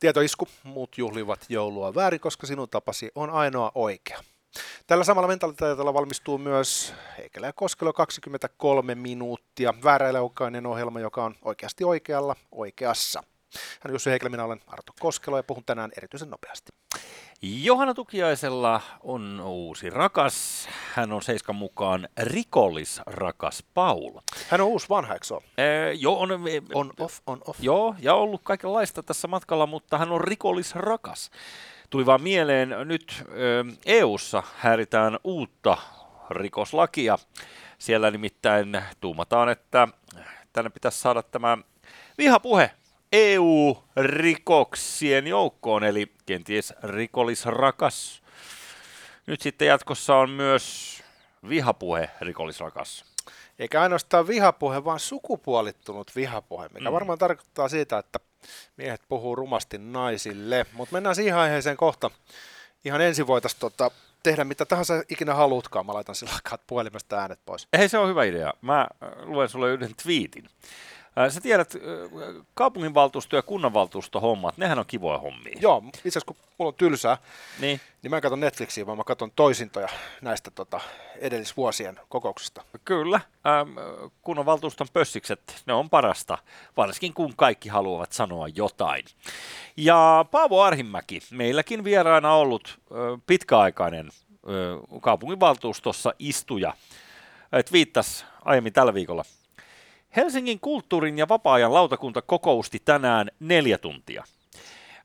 Tietoisku, muut juhlivat joulua väärin, koska sinun tapasi on ainoa oikea. Tällä samalla mentaliteetilla valmistuu myös Heikelä ja Koskelo 23 minuuttia. Vääräiläukainen ohjelma, joka on oikeasti oikealla, oikeassa. Hän on Jussi Heikelä, minä olen Arto Koskelo ja puhun tänään erityisen nopeasti. Johanna Tukiaisella on uusi rakas. Hän on Seiskan mukaan rikollisrakas Paul. Hän on uusi vanha, eikö Ee, joo, on, on off, on off. Joo, ja ollut kaikenlaista tässä matkalla, mutta hän on rikollisrakas. Tuli vaan mieleen, nyt EU-ssa häiritään uutta rikoslakia. Siellä nimittäin tuumataan, että tänne pitäisi saada tämä vihapuhe EU-rikoksien joukkoon, eli kenties rikollisrakas. Nyt sitten jatkossa on myös vihapuhe rikollisrakas. Eikä ainoastaan vihapuhe, vaan sukupuolittunut vihapuhe, mikä mm. varmaan tarkoittaa siitä, että miehet puhuu rumasti naisille. Mutta mennään siihen aiheeseen kohta. Ihan ensin voitaisiin tota, tehdä mitä tahansa ikinä haluutkaan. Mä laitan sillä aikaa puhelimesta äänet pois. Ei se on hyvä idea. Mä äh, luen sulle yhden twiitin. Sä tiedät, kaupunginvaltuusto ja kunnanvaltuusto hommat, nehän on kivoja hommia. Joo, itse asiassa kun mulla on tylsää, niin, niin mä en katso Netflixiä, vaan mä katson toisintoja näistä tota, edellisvuosien kokouksista. Kyllä, ähm, kunnanvaltuuston pössikset, ne on parasta, varsinkin kun kaikki haluavat sanoa jotain. Ja Paavo Arhimäki, meilläkin vieraana ollut äh, pitkäaikainen äh, kaupunginvaltuustossa istuja, että viittasi aiemmin tällä viikolla Helsingin kulttuurin ja vapaa-ajan lautakunta kokousti tänään neljä tuntia.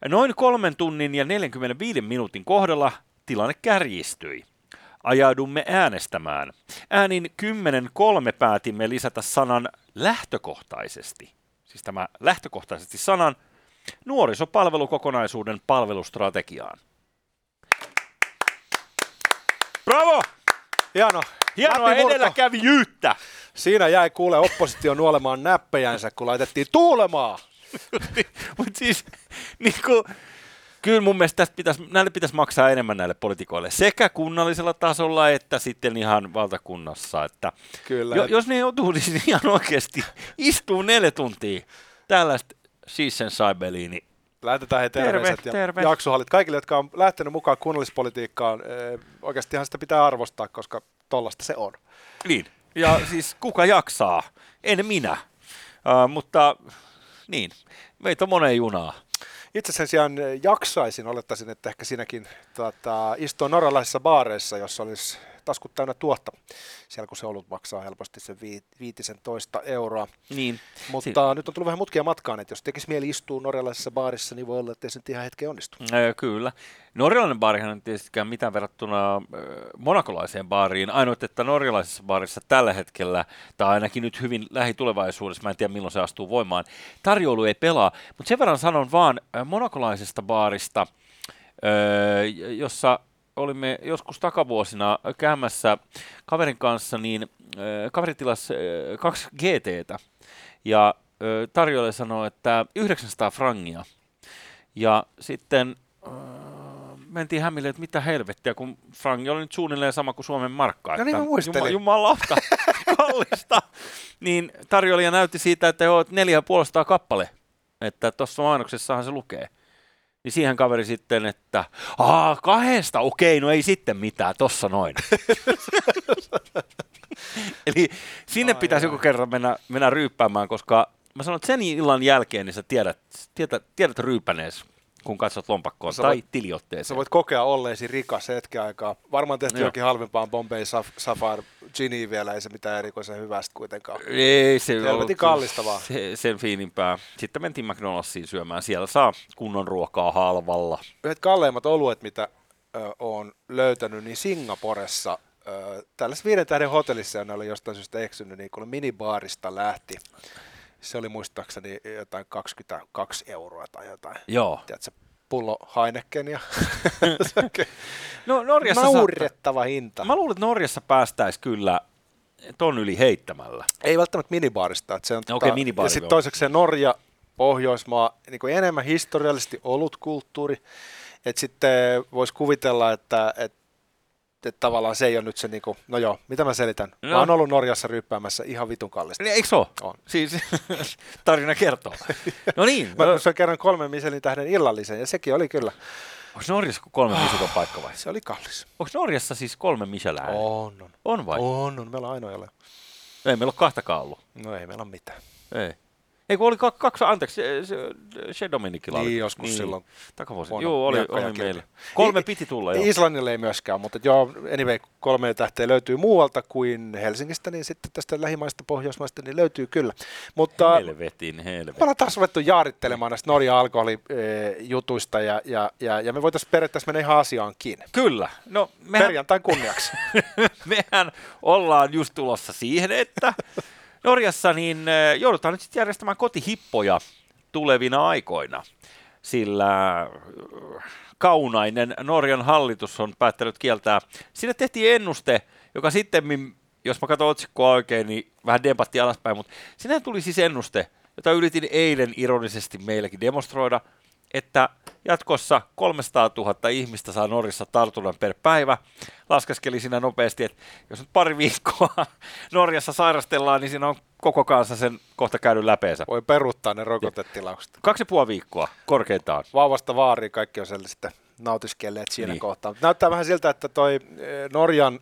Noin kolmen tunnin ja 45 minuutin kohdalla tilanne kärjistyi. Ajaudumme äänestämään. Äänin 10.3 päätimme lisätä sanan lähtökohtaisesti. Siis tämä lähtökohtaisesti sanan nuorisopalvelukokonaisuuden palvelustrategiaan. Bravo! Hieno. Hienoa edelläkävijyyttä. Siinä jäi kuule oppositio nuolemaan näppejänsä, kun laitettiin tuulemaan. Mutta siis, niin kuin, kyllä mun mielestä tästä pitäisi, näille pitäisi maksaa enemmän näille politikoille, sekä kunnallisella tasolla että sitten ihan valtakunnassa. Että kyllä. Jo, jos ne joutuu niin ihan oikeasti istuu neljä tuntia tällaista Sissen Saibeliin, niin Lähetetään he terveiset terve, ja terve. jaksohallit kaikille, jotka on lähtenyt mukaan kunnallispolitiikkaan. Oikeastihan sitä pitää arvostaa, koska tollasta se on. Niin. Ja siis kuka jaksaa? En minä. Uh, mutta niin, meitä on moneen junaa. Itse sen sijaan jaksaisin, olettaisin, että ehkä sinäkin tota, istua norjalaisissa baareissa, jossa olisi taskut täynnä tuotta, siellä kun se olut maksaa helposti sen viitisen toista euroa. Niin. Mutta si- nyt on tullut vähän mutkia matkaan, että jos tekisi mieli istua norjalaisessa baarissa, niin voi olla, että ei se ihan hetken onnistu. Äh, kyllä. Norjalainen baarihan on tietystikään mitään verrattuna monakolaiseen baariin. Ainoa, että norjalaisessa baarissa tällä hetkellä, tai ainakin nyt hyvin lähitulevaisuudessa, mä en tiedä milloin se astuu voimaan, tarjoulu ei pelaa. Mutta sen verran sanon vaan monakolaisesta baarista, jossa olimme joskus takavuosina käymässä kaverin kanssa, niin äh, kaveri tilasi äh, kaksi GTtä ja äh, tarjoaja sanoi, että 900 frangia. Ja sitten äh, mentiin hämille, että mitä helvettiä, kun frangi oli nyt suunnilleen sama kuin Suomen markka. No niin mä muistelin. Jumalauta, kallista. niin tarjoilija näytti siitä, että joo, neljä ja puolestaan kappale. Että tuossa mainoksessahan se lukee. Niin siihen kaveri sitten, että aa, kahdesta, okei, no ei sitten mitään, tossa noin. Eli sinne Ai pitäisi joku kerran mennä, mennä ryyppäämään, koska mä sanon, että sen illan jälkeen niin sä tiedät, tiedät, tiedät ryypänees kun katsot lompakkoon sä tai voit, tiliotteeseen. Sä voit kokea olleesi rikas hetken aikaa. Varmaan tehty jokin halvempaan Bombay Saf- Safar Gini vielä, ei se mitään erikoisen hyvästä kuitenkaan. Ei se ollut kallista vaan. Se, sen fiinimpää. Sitten mentiin McDonald'siin syömään. Siellä saa kunnon ruokaa halvalla. Yhdet kalleimmat oluet, mitä ö, on löytänyt, niin Singaporessa ö, tällaisessa viiden tähden hotellissa, ja ne oli jostain syystä eksynyt, niin kun minibaarista lähti se oli muistaakseni jotain 22 euroa tai jotain. Joo. Tiedätkö, pullo Heinekenia. no Norjassa Naurettava saattaa. hinta. Mä luulen, että Norjassa päästäisiin kyllä ton yli heittämällä. Ei välttämättä minibaarista. Että se on, okay, tota, ja sitten toiseksi se Norja, Pohjoismaa, niin kuin enemmän historiallisesti olutkulttuuri. Että sitten voisi kuvitella, että, että että tavallaan se ei ole nyt se, niin kuin, no joo, mitä mä selitän? No. Mä oon ollut Norjassa ryppäämässä ihan vitun kallista. Niin, Eikö se ole? On. Siis tarina kertoo. No niin, Mä no, kerran kolmen Michelin tähden illallisen ja sekin oli kyllä, onko Norjassa kolme Michelin paikka vai? se oli kallis. Onko Norjassa siis kolme Michelin? On, on. On vai? On, on. Meillä on ainoa ole. Ei meillä ole kahtakaan ollut. No ei meillä ole mitään. Ei. Ei kun oli kak- kaksi, anteeksi, se, Dominikilla oli. Niin, joskus silloin Takavuosi. Joo, oli, oli meillä. Kolme I- piti tulla jo. Islannille ei myöskään, mutta joo, anyway, kolme tähteä löytyy muualta kuin Helsingistä, niin sitten tästä lähimaista Pohjoismaista niin löytyy kyllä. Mutta Helvetin helvetin. me ollaan taas ruvettu jaarittelemaan näistä Norjan alkoholijutuista ja, ja, ja, ja me voitaisiin periaatteessa mennä ihan asiaankin. Kyllä. No, mehän, Perjantain kunniaksi. mehän ollaan just tulossa siihen, että Norjassa niin eh, joudutaan nyt sitten järjestämään kotihippoja tulevina aikoina, sillä eh, kaunainen Norjan hallitus on päättänyt kieltää. Siinä tehtiin ennuste, joka sitten, jos mä katson otsikkoa oikein, niin vähän debatti alaspäin, mutta sinä tuli siis ennuste, jota yritin eilen ironisesti meilläkin demonstroida, että jatkossa 300 000 ihmistä saa Norjassa tartunnan per päivä. Laskeskeli siinä nopeasti, että jos nyt pari viikkoa Norjassa sairastellaan, niin siinä on koko kansa sen kohta käynyt läpeensä. Voi peruuttaa ne rokotetilaukset. Kaksi ja puoli viikkoa korkeintaan. Vauvasta vaariin kaikki on sellaista nautiskelleet siinä Niin. niin. kohtaa. Mutta näyttää vähän siltä, että toi eh, Norjan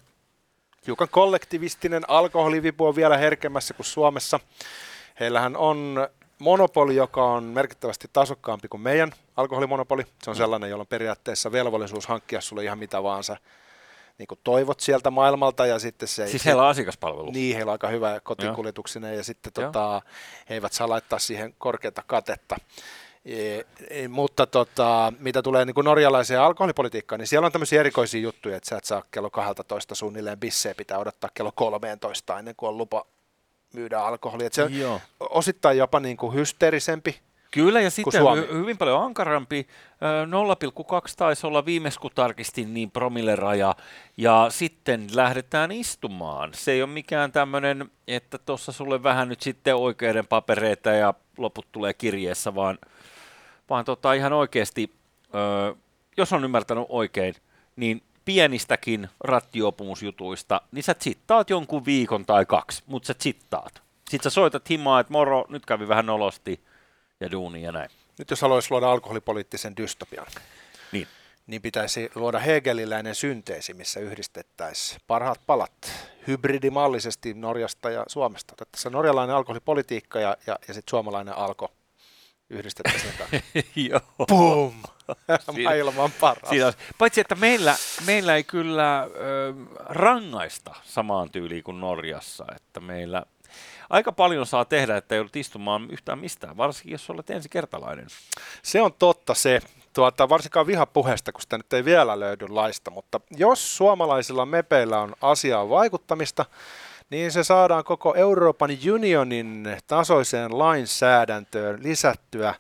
hiukan kollektivistinen alkoholivipu on vielä herkemmässä kuin Suomessa. Heillähän on monopoli, joka on merkittävästi tasokkaampi kuin meidän alkoholimonopoli. Se on sellainen, jolla on periaatteessa velvollisuus hankkia sulle ihan mitä vaan sä niin kuin toivot sieltä maailmalta ja sitten se. Siis heillä on asiakaspalvelu. Niin, heillä on aika hyvä kotikuljetuksinen ja sitten Joo. tota, he eivät saa laittaa siihen korkeata katetta. E, e, mutta tota, mitä tulee niin kuin norjalaiseen alkoholipolitiikkaan, niin siellä on tämmöisiä erikoisia juttuja, että sä et saa kello 12 suunnilleen bissejä, pitää odottaa kello 13 ennen kuin on lupa myydä alkoholia. Et se on Joo. osittain jopa niin kuin hysteerisempi. Kyllä, ja sitten hy- hyvin paljon ankarampi. Ö, 0,2 taisi olla viimeis, kun tarkistin, niin promilleraja. Ja sitten lähdetään istumaan. Se ei ole mikään tämmöinen, että tuossa sulle vähän nyt sitten oikeiden papereita ja loput tulee kirjeessä, vaan, vaan tota ihan oikeasti, ö, jos on ymmärtänyt oikein, niin pienistäkin rattijuopumusjutuista, niin sä chittaat jonkun viikon tai kaksi, mutta sä chittaat. Sitten sä soitat himaa, että moro, nyt kävi vähän nolosti ja duuni ja näin. Nyt jos haluaisi luoda alkoholipoliittisen dystopian, Niin. niin pitäisi luoda hegeliläinen synteesi, missä yhdistettäisiin parhaat palat hybridimallisesti Norjasta ja Suomesta. Tässä norjalainen alkoholipolitiikka ja, ja, ja sitten suomalainen alko yhdistettäisiin. Joo. Boom! Maailman paras. Siinä, on- paitsi, että meillä, meillä ei kyllä ö, rangaista samaan tyyliin kuin Norjassa, että meillä aika paljon saa tehdä, että joudut istumaan yhtään mistään, varsinkin jos olet ensikertalainen. Se on totta se, tuota, varsinkaan vihapuheesta, kun sitä nyt ei vielä löydy laista, mutta jos suomalaisilla mepeillä on asiaan vaikuttamista, niin se saadaan koko Euroopan unionin tasoiseen lainsäädäntöön lisättyä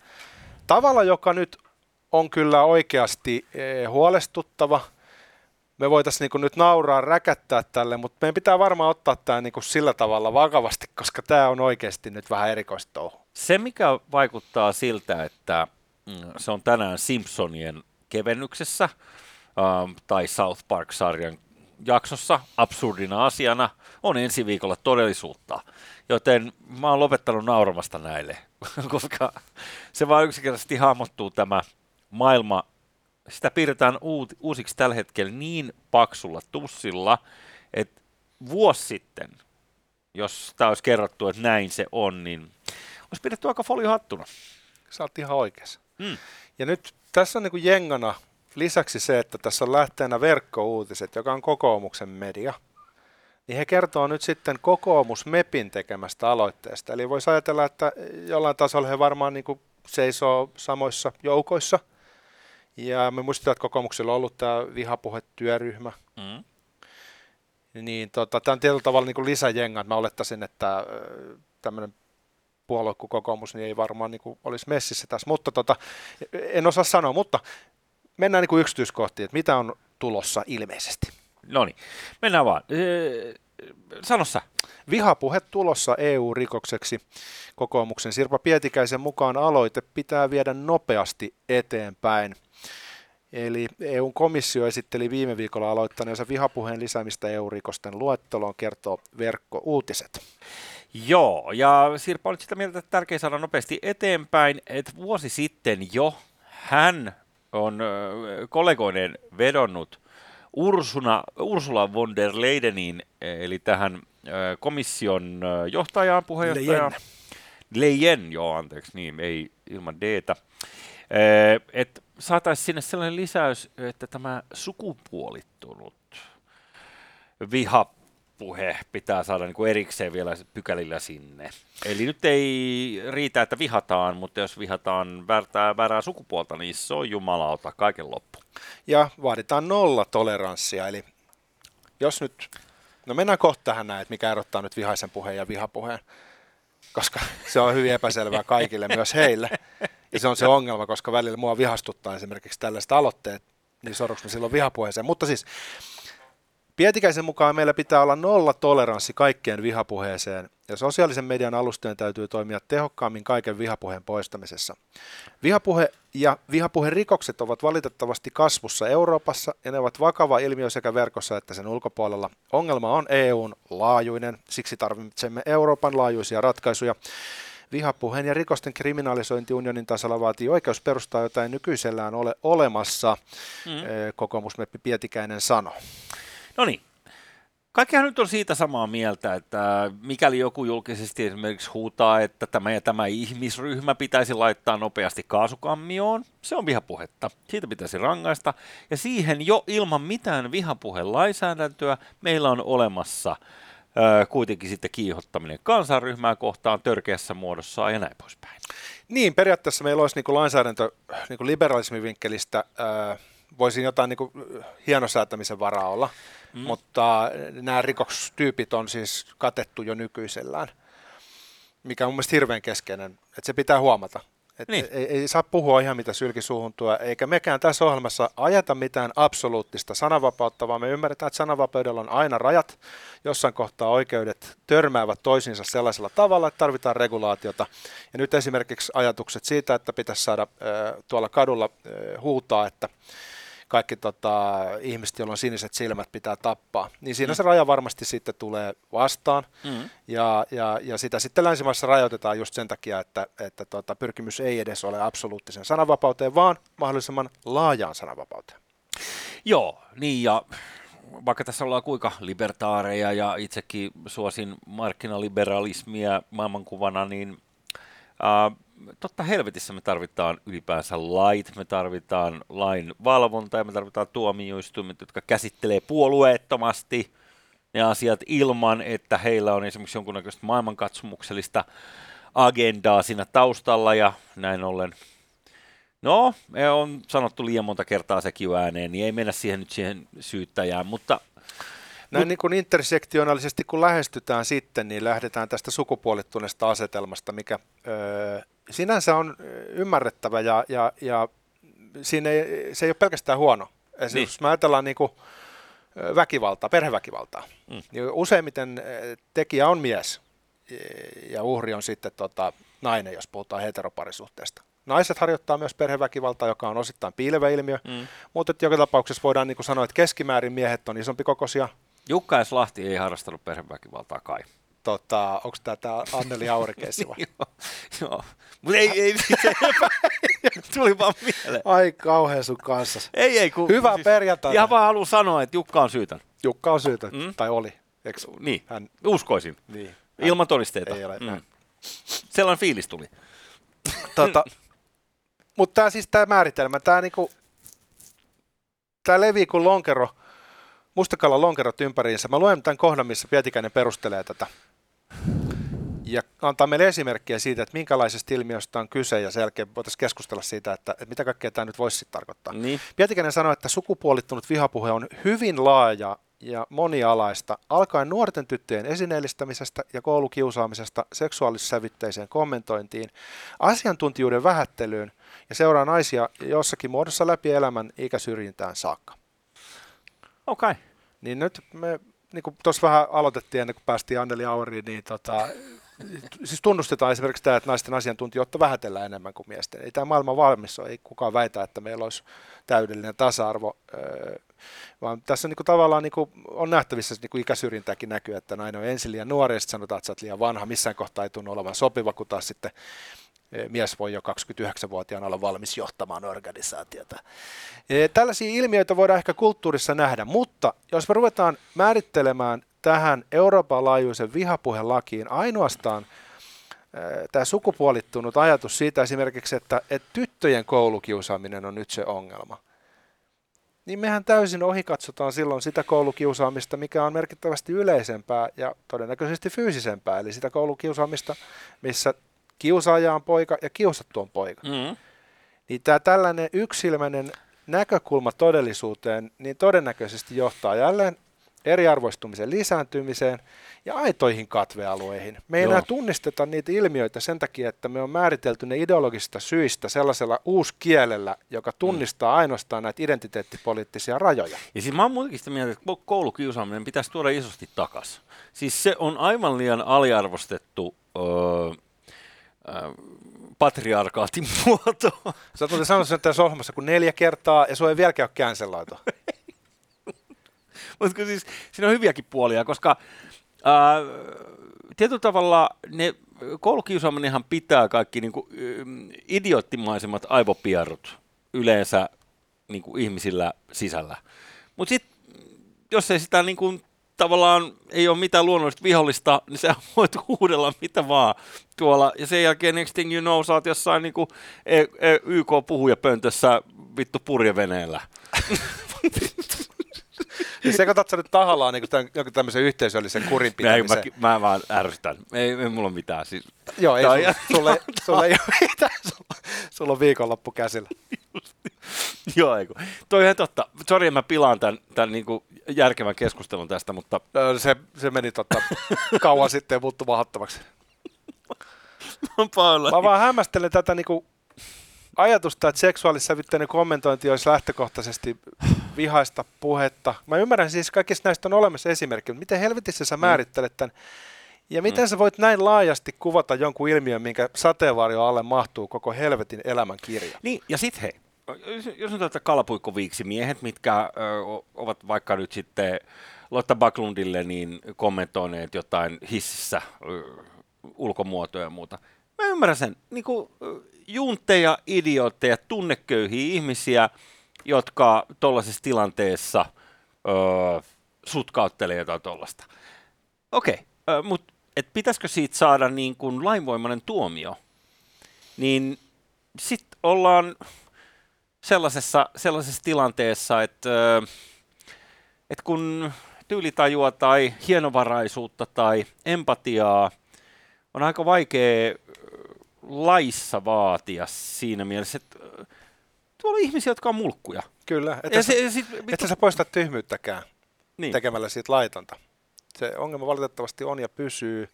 tavalla, joka nyt on kyllä oikeasti eh, huolestuttava. Me voitaisiin niin nyt nauraa, räkättää tälle, mutta meidän pitää varmaan ottaa tämä niin sillä tavalla vakavasti, koska tämä on oikeasti nyt vähän erikoista. Se, mikä vaikuttaa siltä, että mm, se on tänään Simpsonien kevennyksessä tai South Park-sarjan jaksossa absurdina asiana, on ensi viikolla todellisuutta. Joten mä oon lopettanut nauramasta näille, koska se vaan yksinkertaisesti hahmottuu tämä maailma. Sitä piirretään uut, uusiksi tällä hetkellä niin paksulla tussilla, että vuosi sitten, jos tämä olisi kerrottu, että näin se on, niin olisi pidetty aika foliohattuna. Sä oot ihan oikeassa. Mm. Ja nyt tässä on niin kuin jengana lisäksi se, että tässä on lähteenä verkkouutiset, joka on kokoomuksen media. Niin he kertoo nyt sitten kokoomus MEPin tekemästä aloitteesta. Eli voisi ajatella, että jollain tasolla he varmaan niin kuin seisoo samoissa joukoissa. Ja me muistetaan, että kokoomuksella on ollut tämä vihapuhetyöryhmä. Mm. Niin tota, tämä on tietyllä tavalla niin lisäjenga. Mä olettaisin, että tämmöinen puolue kuin kokoomus niin ei varmaan niin kuin olisi messissä tässä. Mutta tota, en osaa sanoa, mutta mennään niin kuin yksityiskohtiin, että mitä on tulossa ilmeisesti. No niin, mennään vaan. Öö, sano sä. Vihapuhe tulossa EU-rikokseksi. Kokoomuksen Sirpa Pietikäisen mukaan aloite pitää viedä nopeasti eteenpäin. Eli EUn komissio esitteli viime viikolla aloittaneensa vihapuheen lisäämistä EU-rikosten luetteloon, kertoo verkkouutiset. Joo, ja Sirpa olit sitä mieltä, että tärkeää saada nopeasti eteenpäin, että vuosi sitten jo hän on kollegoinen vedonnut Ursuna, Ursula von der Leyenin, eli tähän komission johtajaan, puheenjohtajaan. Leyen. Leyen, joo, anteeksi, niin, ei ilman d Että saataisiin sinne sellainen lisäys, että tämä sukupuolittunut vihapuhe pitää saada niin kuin erikseen vielä pykälillä sinne. Eli nyt ei riitä, että vihataan, mutta jos vihataan väärää, väärää sukupuolta, niin se on jumalauta kaiken loppu. Ja vaaditaan nolla toleranssia, eli jos nyt, no mennään kohta tähän näin, että mikä erottaa nyt vihaisen puheen ja vihapuheen, koska se on hyvin epäselvää kaikille, myös heille. Ja se on se ongelma, koska välillä mua vihastuttaa esimerkiksi tällaiset aloitteet, niin sorruks me silloin vihapuheeseen. Mutta siis Pietikäisen mukaan meillä pitää olla nolla toleranssi kaikkeen vihapuheeseen, ja sosiaalisen median alustojen täytyy toimia tehokkaammin kaiken vihapuheen poistamisessa. Vihapuhe ja vihapuherikokset ovat valitettavasti kasvussa Euroopassa, ja ne ovat vakava ilmiö sekä verkossa että sen ulkopuolella. Ongelma on EUn laajuinen, siksi tarvitsemme Euroopan laajuisia ratkaisuja. Vihapuheen ja rikosten kriminalisointi unionin tasolla vaatii oikeusperustaa, jota ei nykyisellään ole olemassa, mm. kokoomusmeppi Pietikäinen sanoi. No niin, Kaikkihan nyt on siitä samaa mieltä, että mikäli joku julkisesti esimerkiksi huutaa, että tämä ja tämä ihmisryhmä pitäisi laittaa nopeasti kaasukammioon, se on vihapuhetta. Siitä pitäisi rangaista. Ja siihen jo ilman mitään vihapuhelainsäädäntöä meillä on olemassa kuitenkin sitten kiihottaminen kansanryhmää kohtaan törkeässä muodossa ja näin poispäin. Niin, periaatteessa meillä olisi niin lainsäädäntö niin liberalismin vinkkelistä, voisin jotain niin hienosäätämisen varaa olla, mm. mutta nämä rikostyypit on siis katettu jo nykyisellään, mikä on mielestäni hirveän keskeinen, että se pitää huomata. Et niin. ei, ei saa puhua ihan mitä sylki suuhun tuo, eikä mekään tässä ohjelmassa ajata mitään absoluuttista sananvapautta, vaan me ymmärretään, että sananvapaudella on aina rajat. Jossain kohtaa oikeudet törmäävät toisiinsa sellaisella tavalla, että tarvitaan regulaatiota. Ja nyt esimerkiksi ajatukset siitä, että pitäisi saada äh, tuolla kadulla äh, huutaa, että kaikki tota, ihmiset, joilla on siniset silmät, pitää tappaa. Niin siinä mm. se raja varmasti sitten tulee vastaan. Mm. Ja, ja, ja sitä sitten länsimaissa rajoitetaan just sen takia, että, että tota, pyrkimys ei edes ole absoluuttisen sananvapauteen, vaan mahdollisimman laajaan sananvapauteen. Joo, niin ja vaikka tässä ollaan kuinka libertaareja ja itsekin suosin markkinaliberalismia maailmankuvana, niin äh, totta helvetissä me tarvitaan ylipäänsä lait, me tarvitaan lain valvonta ja me tarvitaan tuomioistuimet, jotka käsittelee puolueettomasti ne asiat ilman, että heillä on esimerkiksi jonkunnäköistä maailmankatsomuksellista agendaa siinä taustalla ja näin ollen. No, me on sanottu liian monta kertaa sekin ääneen, niin ei mennä siihen nyt siihen syyttäjään, mutta näin niin kuin intersektionaalisesti kun lähestytään sitten, niin lähdetään tästä sukupuolittuneesta asetelmasta, mikä öö, sinänsä on ymmärrettävä ja, ja, ja siinä ei, se ei ole pelkästään huono. Esimerkiksi niin. jos me ajatellaan niin kuin väkivaltaa, perheväkivaltaa, mm. niin useimmiten tekijä on mies ja uhri on sitten tota, nainen, jos puhutaan heteroparisuhteesta. Naiset harjoittaa myös perheväkivaltaa, joka on osittain piilevä ilmiö, mm. mutta joka tapauksessa voidaan niin kuin sanoa, että keskimäärin miehet on isompi kokoisia. Jukka S. Lahti ei harrastanut perheväkivaltaa kai tota, onko tämä Anneli Aurikeesi vai? joo, joo. mutta ei, ei tuli vaan mieleen. Ai kauhean sun kanssa. Ei, ei. Kun, Hyvää siis, perjantaita. Ihan vaan haluan sanoa, että Jukka on syytön. Jukka on syytön, mm? tai oli. Eks, niin, hän... uskoisin. Niin. Ilman todisteita. Ei ole, mm. Sellainen fiilis tuli. tota, mutta tämä siis tämä määritelmä, tämä niinku, tää levii kuin lonkero, mustakalla lonkerot ympäriinsä. Mä luen tämän kohdan, missä Pietikäinen perustelee tätä ja antaa meille esimerkkiä siitä, että minkälaisesta ilmiöstä on kyse, ja sen jälkeen voitaisiin keskustella siitä, että, että mitä kaikkea tämä nyt voisi sitten tarkoittaa. Niin. Pietikäinen sanoi, että sukupuolittunut vihapuhe on hyvin laaja ja monialaista, alkaen nuorten tyttöjen esineellistämisestä ja koulukiusaamisesta seksuaalissävytteiseen kommentointiin, asiantuntijuuden vähättelyyn ja seuraa naisia jossakin muodossa läpi elämän ikäsyrjintään saakka. Okei. Okay. Niin nyt me niin kuin tuossa vähän aloitettiin ennen kuin päästiin Anneli Auriin, niin tota, siis tunnustetaan esimerkiksi tämä, että naisten asiantuntijoita vähätellään enemmän kuin miesten. Ei tämä maailma valmis ole, ei kukaan väitä, että meillä olisi täydellinen tasa-arvo, öö, vaan tässä niin kuin tavallaan niin kuin on nähtävissä niin kuin ikäsyrjintääkin näkyy, että nainen on ensin liian nuori ja sanotaan, että sä oot liian vanha, missään kohtaa ei tunnu olevan sopiva, kun taas sitten mies voi jo 29-vuotiaana olla valmis johtamaan organisaatiota. Tällaisia ilmiöitä voidaan ehkä kulttuurissa nähdä, mutta jos me ruvetaan määrittelemään tähän Euroopan laajuisen vihappuhelakiin ainoastaan tämä sukupuolittunut ajatus siitä esimerkiksi, että, että tyttöjen koulukiusaaminen on nyt se ongelma, niin mehän täysin ohikatsotaan silloin sitä koulukiusaamista, mikä on merkittävästi yleisempää ja todennäköisesti fyysisempää, eli sitä koulukiusaamista, missä kiusaaja on poika ja kiusattu on poika. Mm. Niin tämä tällainen yksilmäinen näkökulma todellisuuteen, niin todennäköisesti johtaa jälleen eriarvoistumisen lisääntymiseen ja aitoihin katvealueihin. Me ei Joo. enää tunnisteta niitä ilmiöitä sen takia, että me on määritelty ne ideologisista syistä sellaisella uuskielellä, joka tunnistaa mm. ainoastaan näitä identiteettipoliittisia rajoja. Ja siis mä oon muutenkin sitä mieltä, että koulukiusaaminen pitäisi tuoda isosti takaisin. Siis se on aivan liian aliarvostettu öö, öö, patriarkaatin muoto. Sä oot sanonut sen tässä ohjelmassa kuin neljä kertaa, ja sua ei vieläkään ole. Mutta siis siinä on hyviäkin puolia, koska ää, tietyllä tavalla ne koulukiusaaminenhan pitää kaikki niin kuin, idioottimaisemmat aivopierrut yleensä niin kuin ihmisillä sisällä. Mutta sitten jos ei sitä niin kuin, tavallaan ei ole mitään luonnollista vihollista, niin sä voit huudella mitä vaan tuolla. Ja sen jälkeen next thing you know, sä oot jossain niin e- e- YK-puhujapöntössä vittu purjeveneellä. Niin sekoitat sä nyt tahallaan niin tämän, jonkun tämmöisen yhteisöllisen kurin pitämisen? Mä, mä, vaan ärsytän. Ei, ei mulla ole mitään. Siis, Joo, ei, sulla, sulla, sulla ei ole mitään. Sulla, sulla on viikonloppu käsillä. Joo, eiku. Toi ihan totta. Sori, mä pilaan tämän, tämän niin kuin järkevän keskustelun tästä, mutta... Se, se meni totta kauan sitten ja muuttui mahdottomaksi. Mä vaan hämmästelen tätä niin kuin ajatusta, että seksuaalissävytteinen kommentointi olisi lähtökohtaisesti vihaista puhetta. Mä ymmärrän siis, kaikista näistä on olemassa esimerkki, mutta miten helvetissä sä mm. määrittelet tämän? Ja miten mm. sä voit näin laajasti kuvata jonkun ilmiön, minkä sateenvarjo alle mahtuu koko helvetin elämän kirja? Niin, ja sit hei, jos on tätä kalapuikkoviiksimiehet, mitkä ö, ovat vaikka nyt sitten Lotta Baklundille niin kommentoineet jotain hississä ö, ulkomuotoja ja muuta. Mä ymmärrän sen. Niin kuin, juntteja, idiootteja, tunneköyhiä ihmisiä, jotka tuollaisessa tilanteessa öö, sutkauttelee jotain tuollaista. Okei, okay, mutta pitäisikö siitä saada niin kuin lainvoimainen tuomio? Niin sitten ollaan sellaisessa, sellaisessa tilanteessa, että, että kun tyylitajua tai hienovaraisuutta tai empatiaa on aika vaikea laissa vaatia siinä mielessä, että tuolla on ihmisiä, jotka on mulkkuja. Kyllä, että sä, se, sit, et sä poista tyhmyyttäkään niin. tekemällä siitä laitonta. Se ongelma valitettavasti on ja pysyy.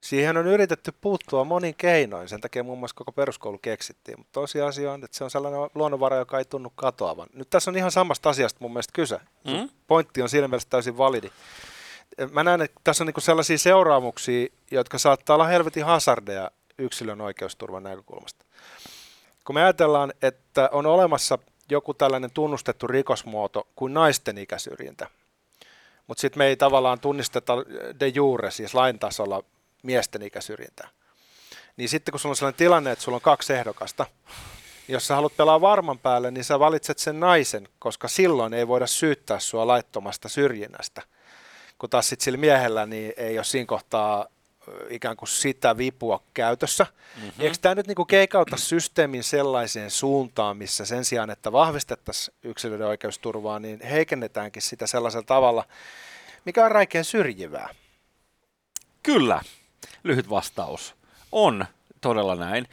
Siihen on yritetty puuttua monin keinoin, sen takia muun muassa koko peruskoulu keksittiin, mutta tosiasia on, että se on sellainen luonnonvara, joka ei tunnu katoavan. Nyt tässä on ihan samasta asiasta mun mielestä kyse. Mm? Pointti on siinä mielessä täysin validi. Mä näen, että tässä on niinku sellaisia seuraamuksia, jotka saattaa olla helvetin hazardeja yksilön oikeusturvan näkökulmasta. Kun me ajatellaan, että on olemassa joku tällainen tunnustettu rikosmuoto kuin naisten ikäsyrjintä, mutta sitten me ei tavallaan tunnisteta de jure, siis lain tasolla miesten ikäsyrjintää. Niin sitten kun sulla on sellainen tilanne, että sulla on kaksi ehdokasta, jos sä haluat pelaa varman päälle, niin sä valitset sen naisen, koska silloin ei voida syyttää sua laittomasta syrjinnästä. Kun taas sitten sillä miehellä niin ei ole siinä kohtaa ikään kuin sitä vipua käytössä. Mm-hmm. Eikö tämä nyt niin keikauta systeemin sellaiseen suuntaan, missä sen sijaan, että vahvistettaisiin yksilöiden oikeusturvaa, niin heikennetäänkin sitä sellaisella tavalla, mikä on räikeän syrjivää? Kyllä, lyhyt vastaus. On todella näin.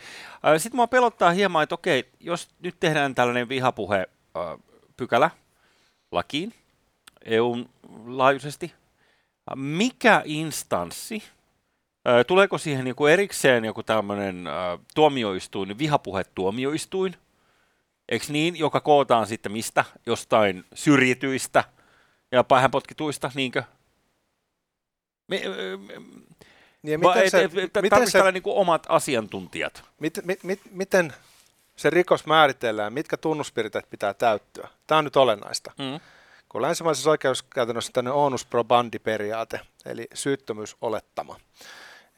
Sitten mua pelottaa hieman, että okei, jos nyt tehdään tällainen vihapuhe pykälä lakiin EUn laajuisesti, mikä instanssi Tuleeko siihen joku erikseen joku tämmöinen äh, tuomioistuin, vihapuhetuomioistuin? Eikö niin, joka kootaan sitten mistä? Jostain syrjityistä ja päähänpotkituista, niinkö? Me, Niin ja Va, miten et, se, et, et, miten, se, niin kuin omat asiantuntijat. mit, mit, mit, miten se rikos määritellään, mitkä tunnuspiirteet pitää täyttyä? Tämä on nyt olennaista. Mm. Kun länsimaisessa oikeuskäytännössä tämmöinen onus probandi periaate, eli syyttömyysolettama.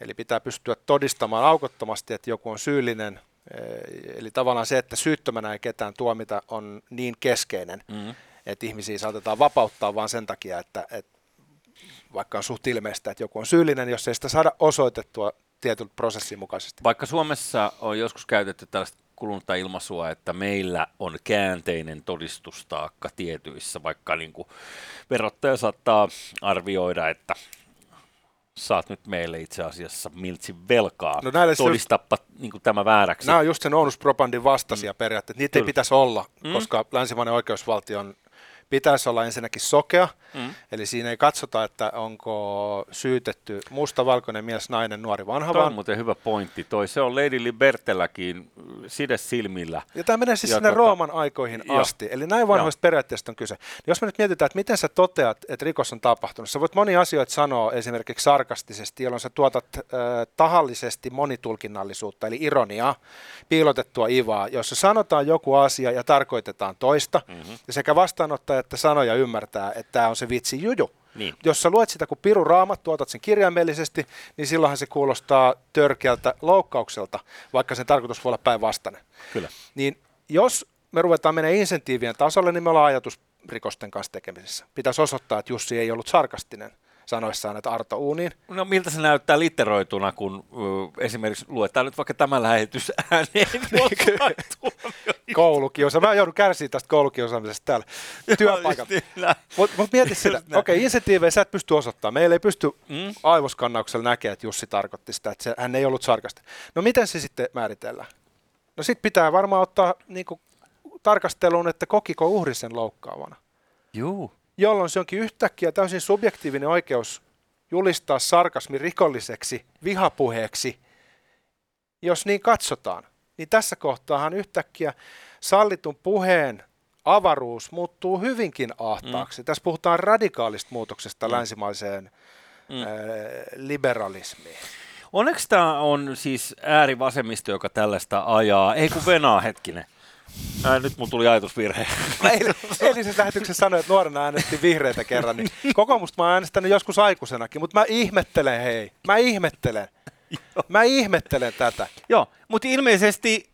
Eli pitää pystyä todistamaan aukottomasti, että joku on syyllinen. Eh, Eli tavallaan se, että syyttömänä ei ketään tuomita, on niin keskeinen, Mm. että ihmisiä saatetaan vapauttaa vain sen takia, että, että vaikka on suht ilmeistä, että joku on syyllinen, jos ei sitä saada osoitettua tietyn prosessin mukaisesti. Vaikka Suomessa on joskus käytetty tällaista kulunutta ilmaisua, että meillä on käänteinen todistustaakka tietyissä, vaikka niin kuin verottaja saattaa arvioida, että saat nyt meille itse asiassa miltsin velkaa, No näille todistappa niin kuin tämä vääräksi. Nämä on just sen onus probandin vastaisia mm. periaatteet. Niitä ei Kyllä. pitäisi olla, Mm. koska länsimainen oikeusvaltion pitäisi olla ensinnäkin sokea, Mm. eli siinä ei katsota, että onko syytetty musta, valkoinen mies, nainen, nuori, vanha, Toi on muuten hyvä pointti. Toi se on Lady Libertelläkin side silmillä. Ja tämä menee siis Ja sinne tota- Rooman aikoihin Joo. asti. Eli näin vanhoista periaatteesta on kyse. Jos me nyt mietitään, että miten sä toteat, että rikos on tapahtunut. Sä voit monia asioita sanoa esimerkiksi sarkastisesti, jolloin sä tuotat äh, tahallisesti monitulkinnallisuutta, eli ironiaa, piilotettua ivaa, jossa sanotaan joku asia ja tarkoitetaan toista. Mm-hmm. Ja sekä vastaanottaja että sanoja ymmärtää, että tämä on se vitsi juju. Niin. Jos sä luet sitä kuin piru raamat, tuotat sen kirjaimellisesti, niin silloinhan se kuulostaa törkeältä loukkaukselta, vaikka sen tarkoitus voi olla päinvastainen Kyllä. niin jos me ruvetaan menemään insentiivien tasolle, niin me ollaan ajatusrikosten kanssa tekemisissä. Pitäisi osoittaa, että Jussi ei ollut sarkastinen sanoissaan, että Arto Uuniin. No miltä se näyttää litteroituna, kun ö, esimerkiksi luetaan nyt vaikka tämä lähetys ääneen tuomioistuimessa. Koulukiusa. Mä joudun kärsiä tästä koulukiusaamisesta täällä työpaikalla. Näin. Mutta mut mieti sitä, okei, okay, insentiivejä sä et pysty osoittamaan. Meillä ei pysty Mm. aivoskannauksella näkemään, että Jussi tarkoitti sitä, että se, hän ei ollut sarkastinen. No miten se sitten määritellään? No sitten pitää varmaan ottaa niin kuin, tarkasteluun, että kokiko uhri sen loukkaavana. Juu. Jolloin se onkin yhtäkkiä täysin subjektiivinen oikeus julistaa sarkasmi rikolliseksi vihapuheeksi, jos niin katsotaan. Niin tässä kohtaahan yhtäkkiä sallitun puheen avaruus muuttuu hyvinkin ahtaaksi. Mm. Tässä puhutaan radikaalista muutoksesta mm. länsimaiseen Mm. mm. liberalismiin. Onneksi tämä on siis äärivasemmisto, joka tällaista ajaa. Ei kun venaa hetkinen. Ää, nyt mulla tuli ajatusvirhe. Mä eilen, eilisessä lähetyksessä sanoin, että nuorena äänestin vihreitä kerran, niin kokoomusta mä oon äänestänyt joskus aikuisenakin, mutta mä ihmettelen hei, mä ihmettelen. Mä ihmettelen tätä. Joo, mutta ilmeisesti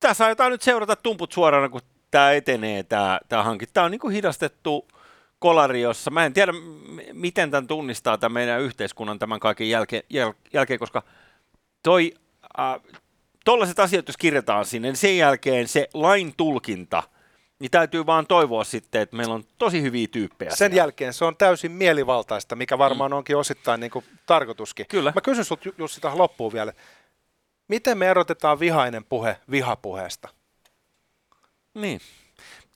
tässä aiotaan nyt seurata tumput suorana, kun tämä etenee, tämä, hanke. Tämä on niin kuin hidastettu kolari, jossa mä en tiedä, miten tämän tunnistaa tämän meidän yhteiskunnan tämän kaiken jälkeen, jäl, jälkeen koska toi, äh, tollaiset asiat, jos kirjataan sinne, niin sen jälkeen se lain tulkinta, niin täytyy vaan toivoa sitten, että meillä on tosi hyviä tyyppejä. Sen siellä. jälkeen se on täysin mielivaltaista, mikä varmaan onkin osittain niin kuin tarkoituskin. Kyllä. Mä kysyn sut Ju- Jussi tähän loppuun vielä. Miten me erotetaan vihainen puhe vihapuheesta? Niin.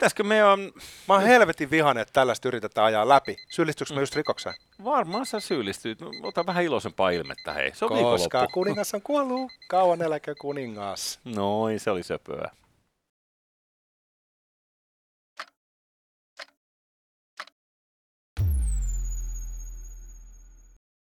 Pitäisikö me on, Mä oon helvetin vihainen, että tällaista yritetään ajaa läpi. Syyllistyykö mä just rikokseen? varmaan sä syyllistyt, ota vähän iloisempaa ilmettä, hei. Se on Koska kuningas on kuollut, kauan eläkö kuningas. Noin, se oli söpöä.